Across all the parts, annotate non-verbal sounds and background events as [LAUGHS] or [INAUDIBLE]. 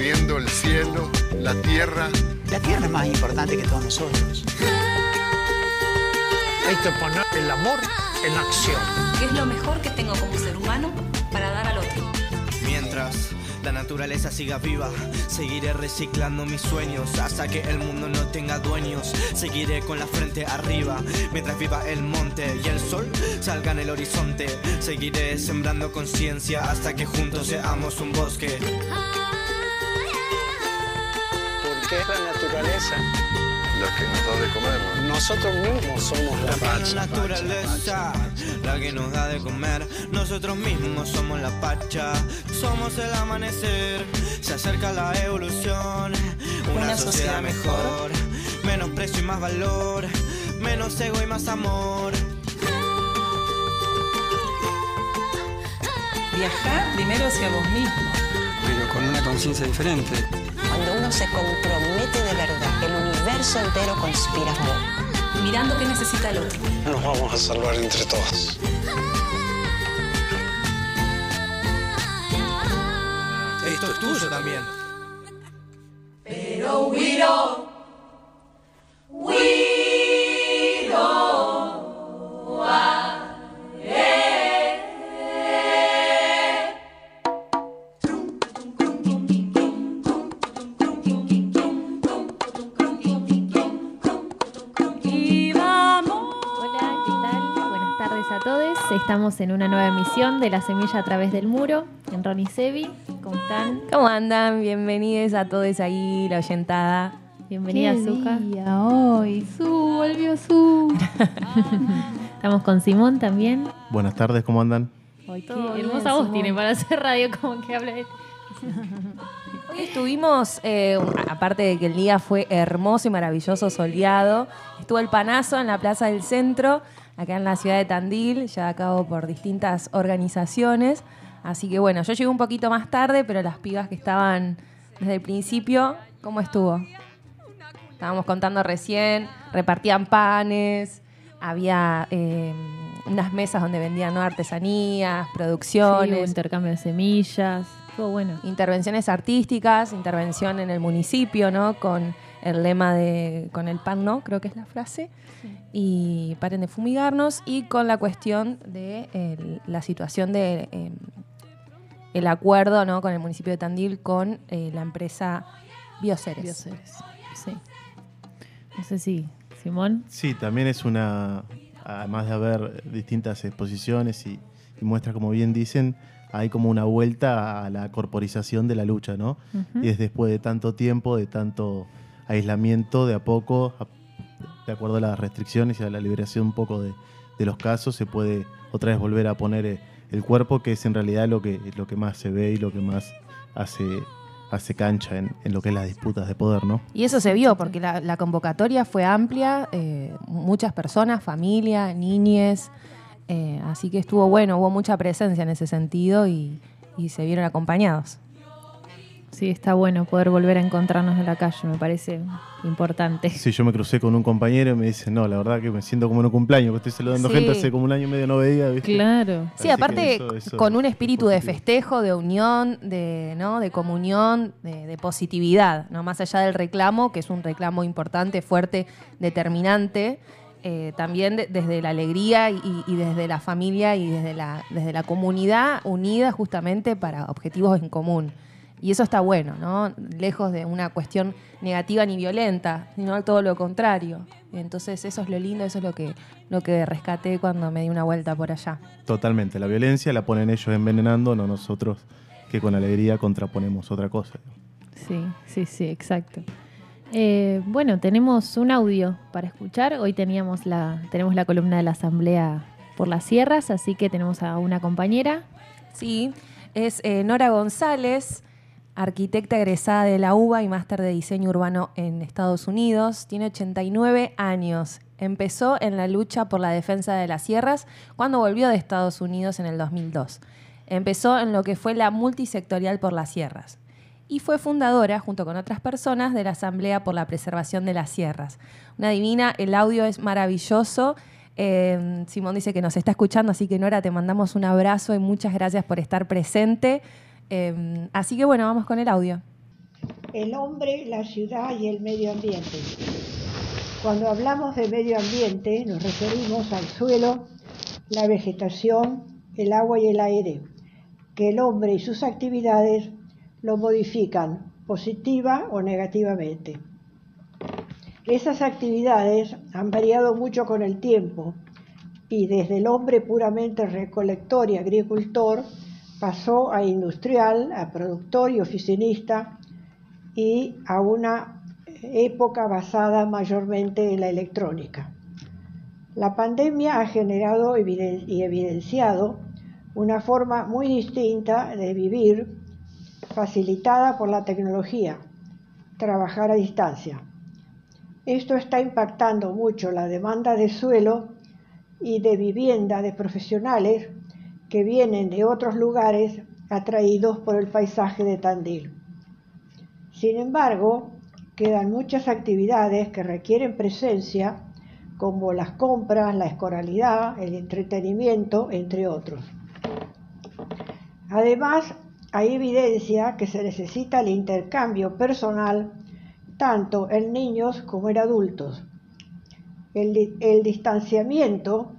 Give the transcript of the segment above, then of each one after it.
uniendo el cielo, la tierra. La tierra es más importante que todos nosotros. Hay que poner el amor en acción. ¿Qué es lo mejor que tengo como ser humano para dar al otro? Mientras la naturaleza siga viva, seguiré reciclando mis sueños hasta que el mundo no tenga dueños. Seguiré con la frente arriba mientras viva el monte y el sol salga en el horizonte. Seguiré sembrando conciencia hasta que juntos seamos un bosque. Es la naturaleza. La que nos da de comer. Nosotros mismos somos la La naturaleza, la que nos da de comer. Nosotros mismos somos la pacha, somos el amanecer. Se acerca la evolución, una, Una sociedad, sociedad mejor. Menos precio y más valor, menos ego y más amor. Viajar primero hacia vos mismo. pero con una conciencia diferente. Se compromete de verdad, el universo entero conspira a favor. Mirando qué necesita el otro. Nos vamos a salvar entre todos. Esto es tuyo también. Estamos en una nueva emisión de La Semilla a través del muro en Ronnie Sevi. ¿Cómo están? ¿Cómo andan? Bienvenidos a todos ahí, la oyentada. Bienvenida, Zuka. hoy? Su, volvió Su. [LAUGHS] Estamos con Simón también. Buenas tardes, ¿cómo andan? Ay, qué Todo bien, hermosa voz Simón. tiene para hacer radio, como que habla de... Hoy estuvimos, eh, aparte de que el día fue hermoso y maravilloso, soleado, estuvo el panazo en la Plaza del Centro, acá en la ciudad de Tandil, llevado a cabo por distintas organizaciones. Así que bueno, yo llegué un poquito más tarde, pero las pibas que estaban desde el principio, ¿cómo estuvo? Estábamos contando recién, repartían panes, había eh, unas mesas donde vendían ¿no? artesanías, Sí, producciones. intercambio de semillas. Estuvo bueno. intervenciones artísticas, intervención en el municipio, ¿no? Con el lema de con el pan no, creo que es la frase. Y paren de fumigarnos y con la cuestión de el- la situación de eh, el acuerdo, ¿no? Con el municipio de Tandil con eh, la empresa Bioceres. Bioceres. Sí. No sé si Simón. Sí, también es una, además de haber distintas exposiciones y, y muestras, como bien dicen, hay como una vuelta a la corporización de la lucha, ¿no? Y es después de tanto tiempo, de tanto aislamiento, de a poco, de acuerdo a las restricciones y a la liberación un poco de, de los casos, se puede otra vez volver a poner eh, el cuerpo, que es en realidad lo que, lo que más se ve y lo que más hace, hace cancha en, en lo que es las disputas de poder, ¿no? Y eso se vio porque la, la convocatoria fue amplia, eh, muchas personas, familia, niñes, eh, así que estuvo bueno, hubo mucha presencia en ese sentido y, y se vieron acompañados. Sí, está bueno poder volver a encontrarnos en la calle, me parece importante. Sí, yo me crucé con un compañero y me dice, no, la verdad que me siento como en un cumpleaños, que estoy saludando Sí. gente hace como un año y medio no veía, ¿viste? Claro. Sí, Así aparte que eso- eso con un es espíritu de festejo, de unión, de, ¿no? de comunión, de, de positividad, ¿no? más allá del reclamo, que es un reclamo importante, fuerte, determinante, eh, también de- desde la alegría y, y desde la familia y desde la, desde la comunidad unida justamente para objetivos en común. Y eso está bueno, ¿no? Lejos de una cuestión negativa ni violenta, sino todo lo contrario. Entonces eso es lo lindo, eso es lo que, lo que rescaté cuando me di una vuelta por allá. Totalmente, la violencia la ponen ellos envenenando, no nosotros que con alegría contraponemos otra cosa. Sí, sí, sí, exacto. Eh, bueno, tenemos un audio para escuchar. Hoy teníamos la, tenemos la columna de la Asamblea por las Sierras, así que tenemos a una compañera. Sí, es eh, Nora González, arquitecta egresada de la UBA y máster de diseño urbano en Estados Unidos. Tiene 89 años. Empezó en la lucha por la defensa de las sierras cuando volvió de Estados Unidos en el 2002. Empezó en lo que fue la multisectorial por las sierras y fue fundadora, junto con otras personas, de la Asamblea por la Preservación de las Sierras. Una divina, el audio es maravilloso. Eh, Simón dice que nos está escuchando, así que Nora, te mandamos un abrazo y muchas gracias por estar presente. Eh, así que bueno, vamos con el audio. el hombre, la ciudad y el medio ambiente. Cuando hablamos de medio ambiente nos referimos al suelo, la vegetación, el agua y el aire, que el hombre y sus actividades lo modifican positiva o negativamente. Esas actividades han variado mucho con el tiempo y desde el hombre puramente recolector y agricultor pasó a industrial, a productor y oficinista y a una época basada mayormente en la electrónica. La pandemia ha generado y evidenciado una forma muy distinta de vivir facilitada por la tecnología, trabajar a distancia. Esto está impactando mucho la demanda de suelo y de vivienda de profesionales que vienen de otros lugares atraídos por el paisaje de Tandil. Sin embargo, quedan muchas actividades que requieren presencia, como las compras, la escolaridad, el entretenimiento, entre otros. Además, hay evidencia que se necesita el intercambio personal tanto en niños como en adultos. El, el, distanciamiento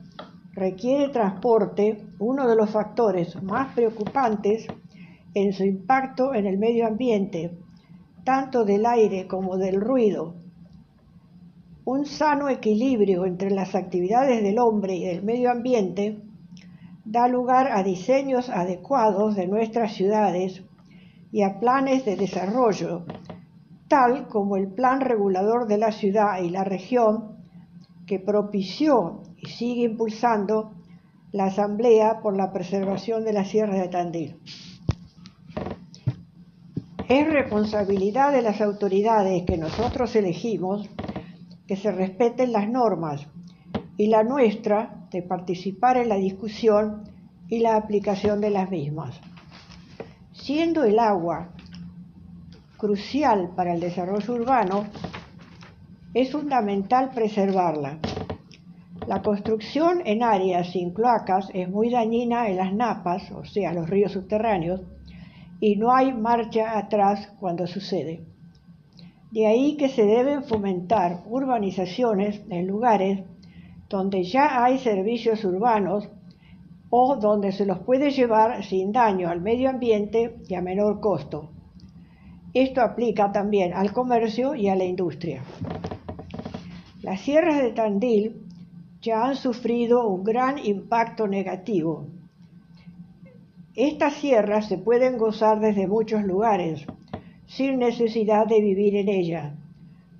requiere transporte, uno de los factores más preocupantes en su impacto en el medio ambiente, tanto del aire como del ruido. Un sano equilibrio entre las actividades del hombre y del medio ambiente da lugar a diseños adecuados de nuestras ciudades y a planes de desarrollo, tal como el Plan Regulador de la Ciudad y la Región, que propició y sigue impulsando la Asamblea por la Preservación de la Sierra de Tandil. Es responsabilidad de las autoridades que nosotros elegimos que se respeten las normas y la nuestra de participar en la discusión y la aplicación de las mismas. Siendo el agua crucial para el desarrollo urbano, es fundamental preservarla. La construcción en áreas sin cloacas es muy dañina en las napas, o sea, los ríos subterráneos, y no hay marcha atrás cuando sucede. De ahí que se deben fomentar urbanizaciones en lugares donde ya hay servicios urbanos o donde se los puede llevar sin daño al medio ambiente y a menor costo. Esto aplica también al comercio y a la industria. Las sierras de Tandil ya han sufrido un gran impacto negativo. Estas sierras se pueden gozar desde muchos lugares, sin necesidad de vivir en ellas.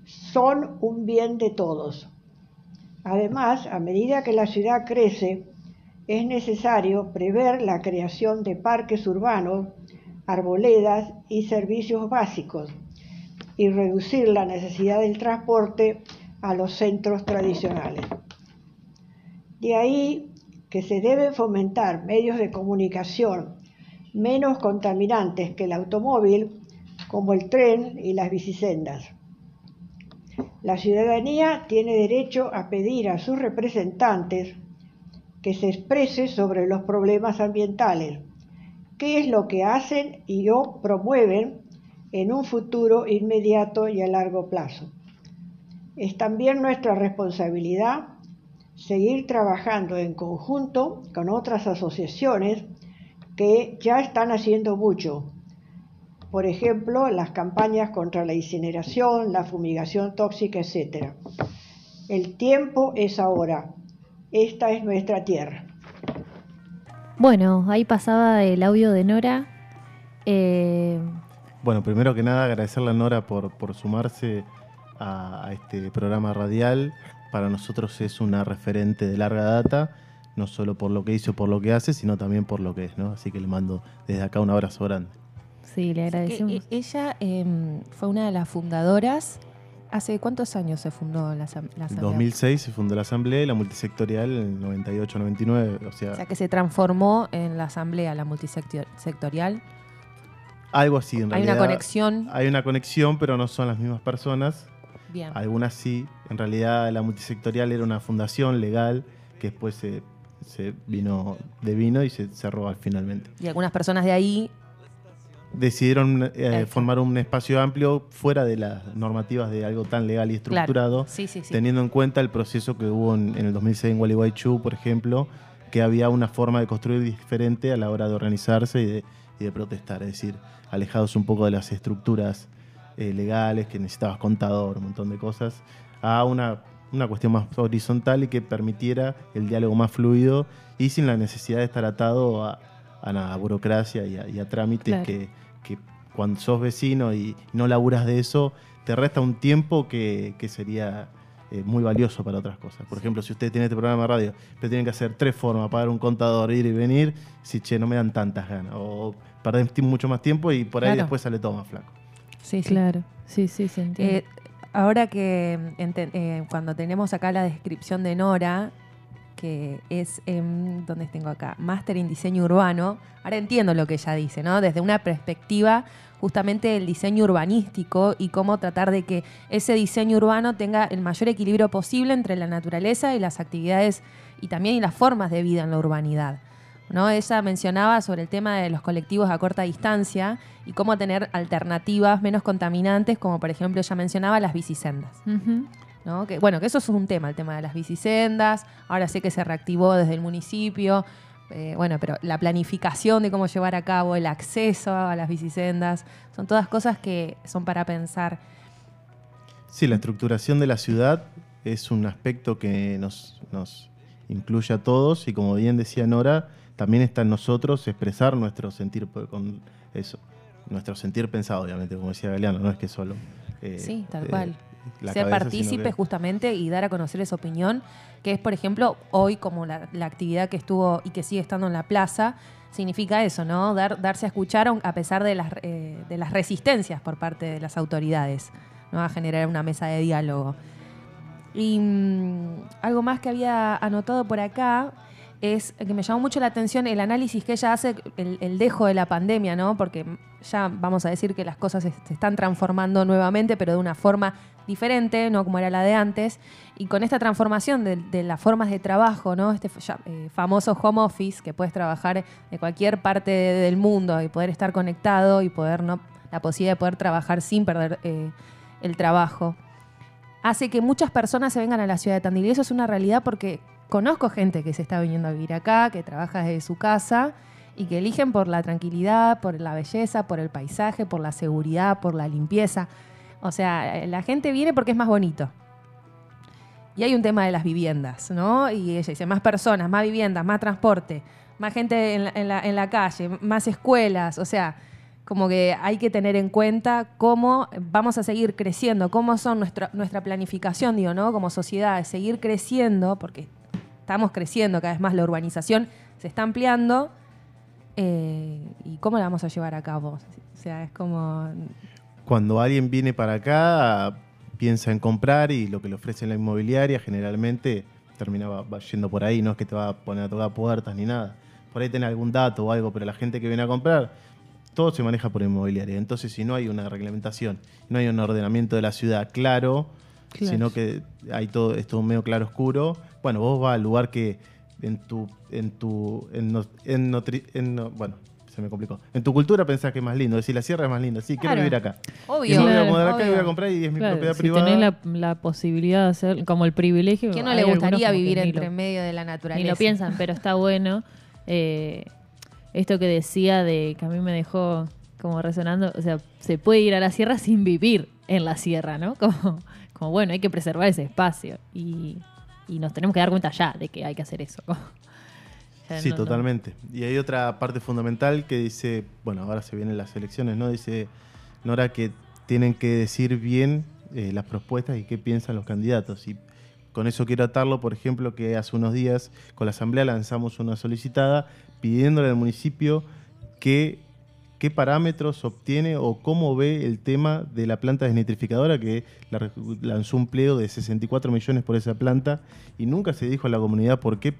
Son un bien de todos. Además, a medida que la ciudad crece, es necesario prever la creación de parques urbanos, arboledas y servicios básicos y reducir la necesidad del transporte a los centros tradicionales. De ahí que se deben fomentar medios de comunicación menos contaminantes que el automóvil, como el tren y las bicisendas. La ciudadanía tiene derecho a pedir a sus representantes que se exprese sobre los problemas ambientales, qué es lo que hacen y o promueven en un futuro inmediato y a largo plazo. Es también nuestra responsabilidad seguir trabajando en conjunto con otras asociaciones que ya están haciendo mucho por ejemplo, las campañas contra la incineración, la fumigación tóxica, etc. El tiempo es ahora. Esta es nuestra tierra. Bueno, ahí pasaba el audio de Nora. Eh, bueno, primero que nada agradecerle a Nora por, por sumarse a, a, este programa radial. Para nosotros es una referente de larga data, no solo por lo que hizo, por lo que hace, sino también por lo que es, ¿no? Así que le mando desde acá un abrazo grande. Sí, le agradecemos. E, ella eh, fue una de las fundadoras. ¿Hace cuántos años se fundó la, la Asamblea? 2006 se fundó la Asamblea y la multisectorial en 98-99. O sea, o sea, que se transformó en la Asamblea, la multisectorial. Algo así, en hay realidad. Hay una conexión. Hay una conexión, pero no son las mismas personas. Bien. Algunas sí. En realidad la multisectorial era una fundación legal que después se, se vino de vino y se cerró finalmente. Y algunas personas de ahí decidieron eh, formar un espacio amplio fuera de las normativas de algo tan legal y estructurado, Sí, sí, sí. teniendo en cuenta el proceso que hubo en, en el 2006 en Gualeguaychú, por ejemplo, que había una forma de construir diferente a la hora de organizarse y de, y de protestar, es decir, alejados un poco de las estructuras eh, legales, que necesitabas contador, un montón de cosas, a una, una cuestión más horizontal y que permitiera el diálogo más fluido y sin la necesidad de estar atado a, a la burocracia y a, y a trámites Claro. que, que cuando sos vecino y no laburas de eso, te resta un tiempo que, que sería eh, muy valioso para otras cosas. Por ejemplo, si usted tiene este programa de radio, pero tienen que hacer tres formas, pagar un contador, ir y venir, si che, no me dan tantas ganas. O perdés mucho más tiempo y por ahí Claro. después sale todo más flaco. Sí, sí. Claro, sí, sí, se entiende. Eh, ahora que eh, cuando tenemos acá la descripción de Nora, que es, em, ¿dónde tengo acá? Máster en diseño urbano. Ahora entiendo lo que ella dice, ¿no? Desde una perspectiva justamente del diseño urbanístico y cómo tratar de que ese diseño urbano tenga el mayor equilibrio posible entre la naturaleza y las actividades y también y las formas de vida en la urbanidad. ¿No? Ella mencionaba sobre el tema de los colectivos a corta distancia y cómo tener alternativas menos contaminantes, como por ejemplo ella mencionaba las bicisendas. ¿no? Que, bueno, que eso es un tema, el tema de las bicisendas. Ahora sé que se reactivó desde el municipio. eh, bueno, pero la planificación de cómo llevar a cabo el acceso a las bicisendas, son todas cosas que son para pensar. Sí, la estructuración de la ciudad es un aspecto que nos, nos incluye a todos y como bien decía Nora, también está en nosotros expresar nuestro sentir con eso, nuestro sentir pensado, obviamente, como decía Galeano, no es que solo... eh, Sí, tal eh, cual. Ser partícipe que- justamente y dar a conocer esa opinión, que es, por ejemplo, hoy como la, la actividad que estuvo y que sigue estando en la plaza, significa eso, ¿no? Dar, darse a escuchar a pesar de las, eh, de las resistencias por parte de las autoridades, ¿no? A generar una mesa de diálogo. Y mm, algo más que había anotado por acá es que me llamó mucho la atención el análisis que ella hace, el, dejo de la pandemia, ¿no? Porque ya vamos a decir que las cosas se, están transformando nuevamente, pero de una forma diferente, no como era la de antes. Y con esta transformación de, las formas de trabajo, ¿no? Este eh, famoso home office, que puedes trabajar de cualquier parte de- del mundo y poder estar conectado y poder, ¿no? La posibilidad de poder trabajar sin perder eh, el trabajo hace que muchas personas se vengan a la ciudad de Tandil. Y eso es una realidad porque conozco gente que se está viniendo a vivir acá, que trabaja desde su casa y que eligen por la tranquilidad, por la belleza, por el paisaje, por la seguridad, por la limpieza. O sea, la gente viene porque es más bonito. Y hay un tema de las viviendas, ¿no? Y ella dice, más personas, más viviendas, más transporte, más gente en la calle, más escuelas, o sea, como que hay que tener en cuenta cómo vamos a seguir creciendo, cómo son nuestra, nuestra planificación, digo, ¿no? Como sociedad, seguir creciendo, porque estamos creciendo cada vez más, la urbanización se está ampliando, eh, y cómo la vamos a llevar a cabo. O sea, es como... Cuando alguien viene para acá, piensa en comprar y lo que le ofrece la inmobiliaria generalmente termina va- va yendo por ahí, no es que te va a poner a tocar puertas ni nada. Por ahí tenés algún dato o algo, pero la gente que viene a comprar, todo se maneja por inmobiliaria. Entonces, si no hay una reglamentación, no hay un ordenamiento de la ciudad claro, Claro. sino que hay todo, es todo medio claro oscuro, bueno, vos vas al lugar que en tu, en tu, en, no- en no- bueno, se me complicó. En tu cultura pensás que es más lindo, decir la sierra es más linda, sí, quiero Claro. vivir acá. Obvio. Y me voy a Claro, mudar acá y voy a comprar y es mi Claro, propiedad si privada. tenés la, la posibilidad de hacer, como el privilegio. ¿Quién no le gustaría vivir entre lo- medio de la naturaleza? Ni lo piensan, pero está bueno. Eh, esto que decía de que a mí me dejó como resonando, o sea, se puede ir a la sierra sin vivir en la sierra, ¿no? [LAUGHS] Como, como bueno, hay que preservar ese espacio y, y nos tenemos que dar cuenta ya de que hay que hacer eso. [LAUGHS] Sí, no- no- totalmente. Y hay otra parte fundamental que dice, bueno, ahora se vienen las elecciones, ¿no? Dice Nora que tienen que decir bien eh, las propuestas y qué piensan los candidatos. Y con eso quiero atarlo, por ejemplo, que hace unos días con la Asamblea lanzamos una solicitada pidiéndole al municipio que qué parámetros obtiene o cómo ve el tema de la planta desnitrificadora que lanzó un pliego de 64 millones por esa planta y nunca se dijo a la comunidad por qué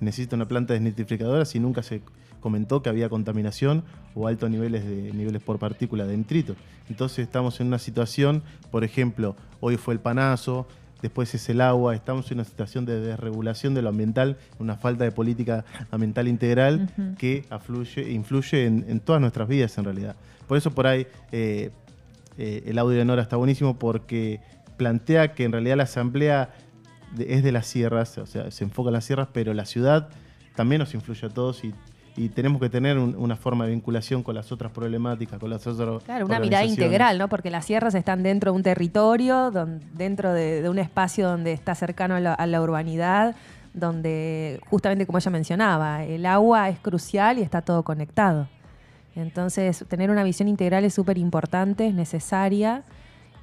necesita una planta desnitrificadora si nunca se comentó que había contaminación o altos niveles de niveles por partícula de nitrito. Entonces estamos en una situación, por ejemplo, hoy fue el panazo, después es el agua, estamos en una situación de desregulación de lo ambiental, una falta de política ambiental integral que afluye, influye en, en todas nuestras vidas en realidad. Por eso por ahí eh, eh, el audio de Nora está buenísimo porque plantea que en realidad la asamblea es de las sierras, o sea, se enfoca en las sierras, pero la ciudad también nos influye a todos y, y tenemos que tener un- una forma de vinculación con las otras problemáticas, con las otras Claro, una mirada integral, ¿no? Porque las sierras están dentro de un territorio, dentro de, de un espacio donde está cercano a la, a la urbanidad, donde justamente como ella mencionaba, el agua es crucial y está todo conectado. Entonces, tener una visión integral es súper importante, es necesaria.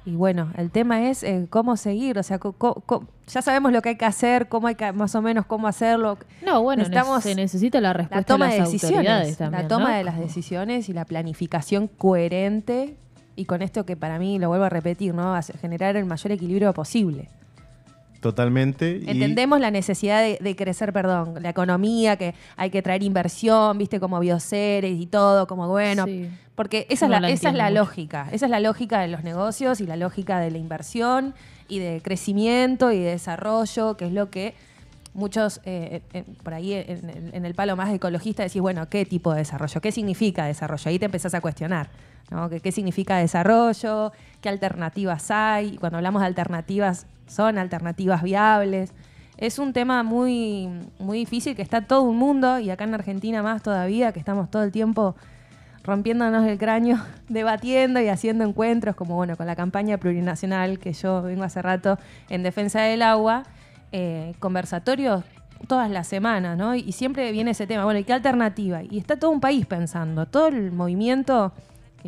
Y bueno, el tema es eh, cómo seguir, o sea, co- co- co- ya sabemos lo que hay que hacer, cómo hay que, más o menos cómo hacerlo. No, bueno, Necesitamos se necesita la respuesta la toma de decisiones, también, la toma ¿no? de las decisiones y la planificación coherente y con esto que para mí lo vuelvo a repetir, ¿no? Generar el mayor equilibrio posible. Totalmente. y- Entendemos la necesidad de, de crecer, perdón, la economía, que hay que traer inversión, viste, como bioseres y todo, como bueno, Sí. porque esa No es la la, esa es la mucho. lógica, esa es la lógica de los negocios y la lógica de la inversión y de crecimiento y de desarrollo, que es lo que muchos eh, eh, por ahí en, en- en el palo más ecologista decís, bueno, ¿qué tipo de desarrollo? ¿Qué significa desarrollo? Ahí te empezás a cuestionar, ¿no? ¿Qué, significa desarrollo? ¿Qué alternativas hay? Cuando hablamos de alternativas, ¿son alternativas viables? Es un tema muy, muy difícil que está todo un mundo y acá en Argentina más todavía, que estamos todo el tiempo rompiéndonos el cráneo, [LAUGHS] debatiendo y haciendo encuentros, como bueno, con la campaña plurinacional que yo vengo hace rato en defensa del agua, eh, conversatorios todas las semanas, ¿no? Y siempre viene ese tema, bueno, ¿y qué alternativa? Y está todo un país pensando, todo el movimiento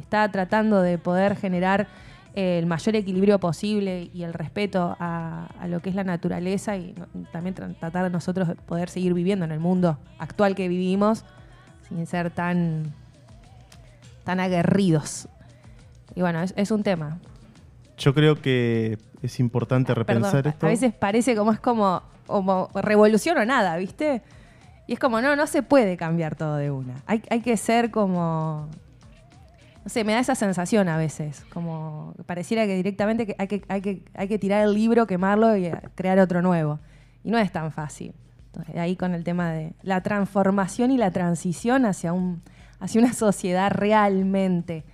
que está tratando de poder generar eh, el mayor equilibrio posible y el respeto a, a lo que es la naturaleza y no- también tra- tratar de nosotros de poder seguir viviendo en el mundo actual que vivimos sin ser tan tan aguerridos. Y bueno, es, es un tema. Yo creo que es importante repensar Perdón, esto. a veces parece como es como, como revolución o nada, ¿viste? Y es como, no, no se puede cambiar todo de una. Hay, hay que ser como. No sé, me da esa sensación a veces. Como pareciera que directamente que hay, que, hay, que, hay que tirar el libro, quemarlo y eh, crear otro nuevo. Y no es tan fácil. Entonces, ahí con el tema de la transformación y la transición hacia, un, hacia una sociedad realmente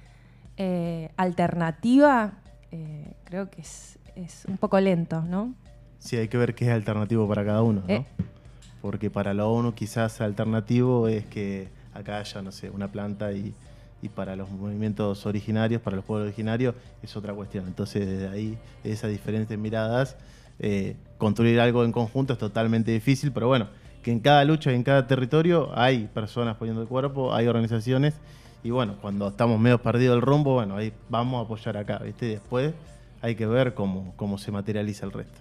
eh, alternativa, eh, creo que es, es un poco lento, ¿no? Sí, hay que ver qué es alternativo para cada uno, ¿no? Eh. Porque para lo uno quizás alternativo es que acá haya, no sé, una planta y, y para los movimientos originarios, para los pueblos originarios, es otra cuestión. Entonces, desde ahí, esas diferentes miradas, eh, construir algo en conjunto es totalmente difícil, pero bueno, que en cada lucha y en cada territorio hay personas poniendo el cuerpo, hay organizaciones, y bueno, cuando estamos medio perdidos el rumbo, bueno, ahí vamos a apoyar acá, ¿viste? Después hay que ver cómo, cómo se materializa el resto.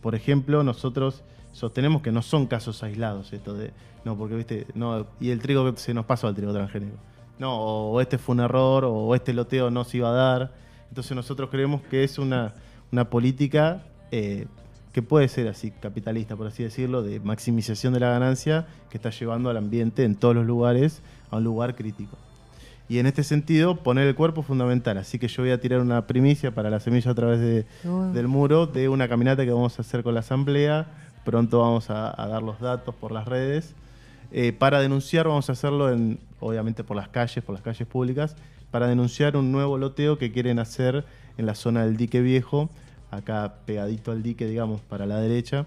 Por ejemplo, nosotros sostenemos que no son casos aislados esto de, no, porque viste, no, y el trigo se nos pasó al trigo transgénico. No, o este fue un error, o este loteo no se iba a dar. Entonces nosotros creemos que es una, una política eh, que puede ser así, capitalista, por así decirlo, de maximización de la ganancia que está llevando al ambiente en todos los lugares a un lugar crítico. Y en este sentido, poner el cuerpo es fundamental. Así que yo voy a tirar una primicia para la semilla a través de- del muro de una caminata que vamos a hacer con la asamblea. Pronto vamos a, a dar los datos por las redes. Eh, para denunciar, vamos a hacerlo en, obviamente por las calles, por las calles públicas, para denunciar un nuevo loteo que quieren hacer en la zona del dique viejo, acá pegadito al dique, digamos, para la derecha,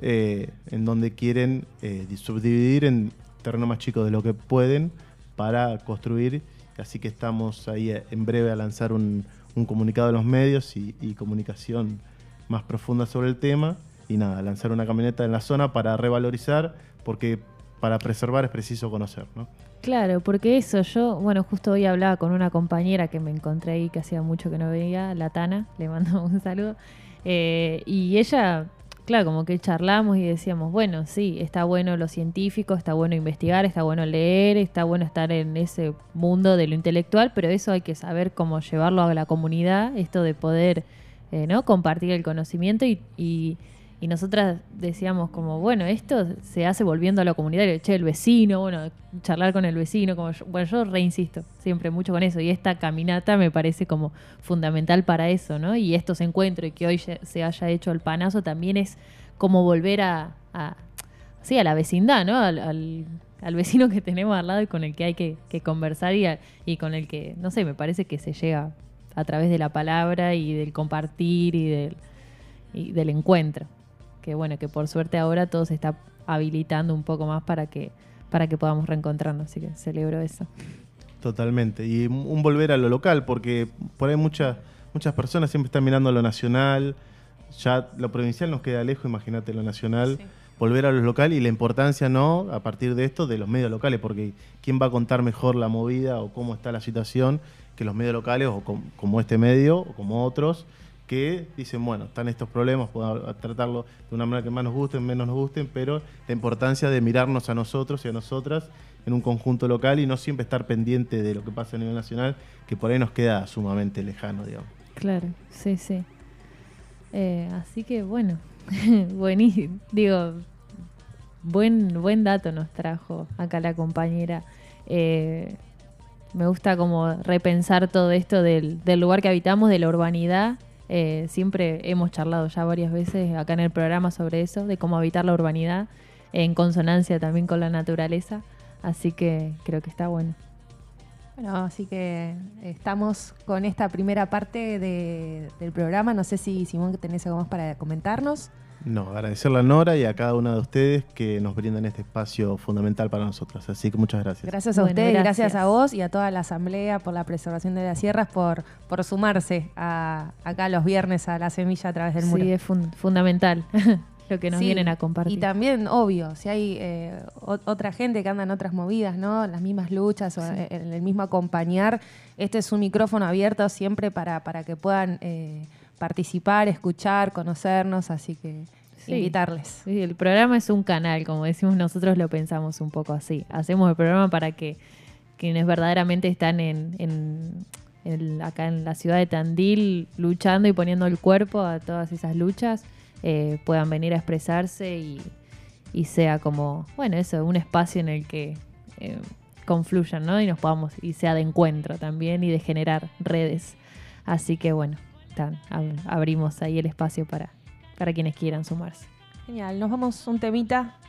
eh, en donde quieren eh, di- subdividir en terreno más chico de lo que pueden para construir. Así que estamos ahí en breve a lanzar un, un comunicado de los medios y, y comunicación más profunda sobre el tema. Y nada, lanzar una camioneta en la zona para revalorizar, porque para preservar es preciso conocer, ¿no? Claro, porque eso, yo, bueno, justo hoy hablaba con una compañera que me encontré ahí que hacía mucho que no veía, la Tana, le mando [LAUGHS] un saludo, eh, y ella, claro, como que charlamos y decíamos, bueno, sí, está bueno lo científico, está bueno investigar, está bueno leer, está bueno estar en ese mundo de lo intelectual, pero eso hay que saber cómo llevarlo a la comunidad, esto de poder, eh, ¿no? Compartir el conocimiento y, y- Y nosotras decíamos como, bueno, esto se hace volviendo a lo comunitario, che, el vecino, bueno, charlar con el vecino, como yo- bueno, yo reinsisto siempre mucho con eso y esta caminata me parece como fundamental para eso, ¿no? Y estos encuentros y que hoy se haya hecho el panazo también es como volver a, a sí, a la vecindad, ¿no? Al, al- al vecino que tenemos al lado y con el que hay que, que conversar y, a- y con el que, no sé, me parece que se llega a través de la palabra y del compartir y del, y del encuentro. Que bueno, que por suerte ahora todo se está habilitando un poco más para que, para que podamos reencontrarnos, así que celebro eso. Totalmente. Y un volver a lo local, porque por ahí muchas, muchas personas siempre están mirando lo nacional, ya lo provincial nos queda lejos, imagínate lo nacional. Volver a lo local y la importancia, ¿no? A partir de esto, de los medios locales, porque ¿quién va a contar mejor la movida o cómo está la situación que los medios locales o com- como este medio o como otros? Que dicen, bueno, están estos problemas, podemos tratarlo de una manera que más nos gusten, menos nos gusten, pero la importancia de mirarnos a nosotros y a nosotras en un conjunto local y no siempre estar pendiente de lo que pasa a nivel nacional, que por ahí nos queda sumamente lejano, digamos. Claro, sí, sí. Eh, así que bueno, [LAUGHS] buenísimo. Digo, buen, buen dato nos trajo acá la compañera. Eh, me gusta como repensar todo esto del, del lugar que habitamos, de la urbanidad. Eh, siempre hemos charlado ya varias veces acá en el programa sobre eso, de cómo habitar la urbanidad en consonancia también con la naturaleza. Así que creo que está bueno. Bueno, así que estamos con esta primera parte de- del programa. No sé si Simón tenés algo más para comentarnos. No, agradecerle a Nora y a cada una de ustedes que nos brindan este espacio fundamental para nosotras. Así que muchas gracias. Gracias a Bueno, ustedes, gracias. gracias. a vos y a toda la Asamblea por la preservación de las sierras, por, por sumarse a, acá los viernes a la semilla a través del muro. Sí, es fun- fundamental [LAUGHS] lo que nos Sí, vienen a compartir. Y también, obvio, si hay eh, otra gente que anda en otras movidas, ¿no? Las mismas luchas o eh, en el mismo acompañar, este es un micrófono abierto siempre para, para que puedan eh, participar, escuchar, conocernos, así que Sí. invitarles. Sí, el programa es un canal, como decimos nosotros, lo pensamos un poco así. Hacemos el programa para que quienes verdaderamente están en, en- en- acá en la ciudad de Tandil luchando y poniendo el cuerpo a todas esas luchas eh, puedan venir a expresarse y, y sea como, bueno, eso, un espacio en el que eh, confluyan, ¿no? Y nos podamos, y sea de encuentro también y de generar redes. Así que bueno, abrimos ahí el espacio para, para quienes quieran sumarse. Genial, nos vamos un temita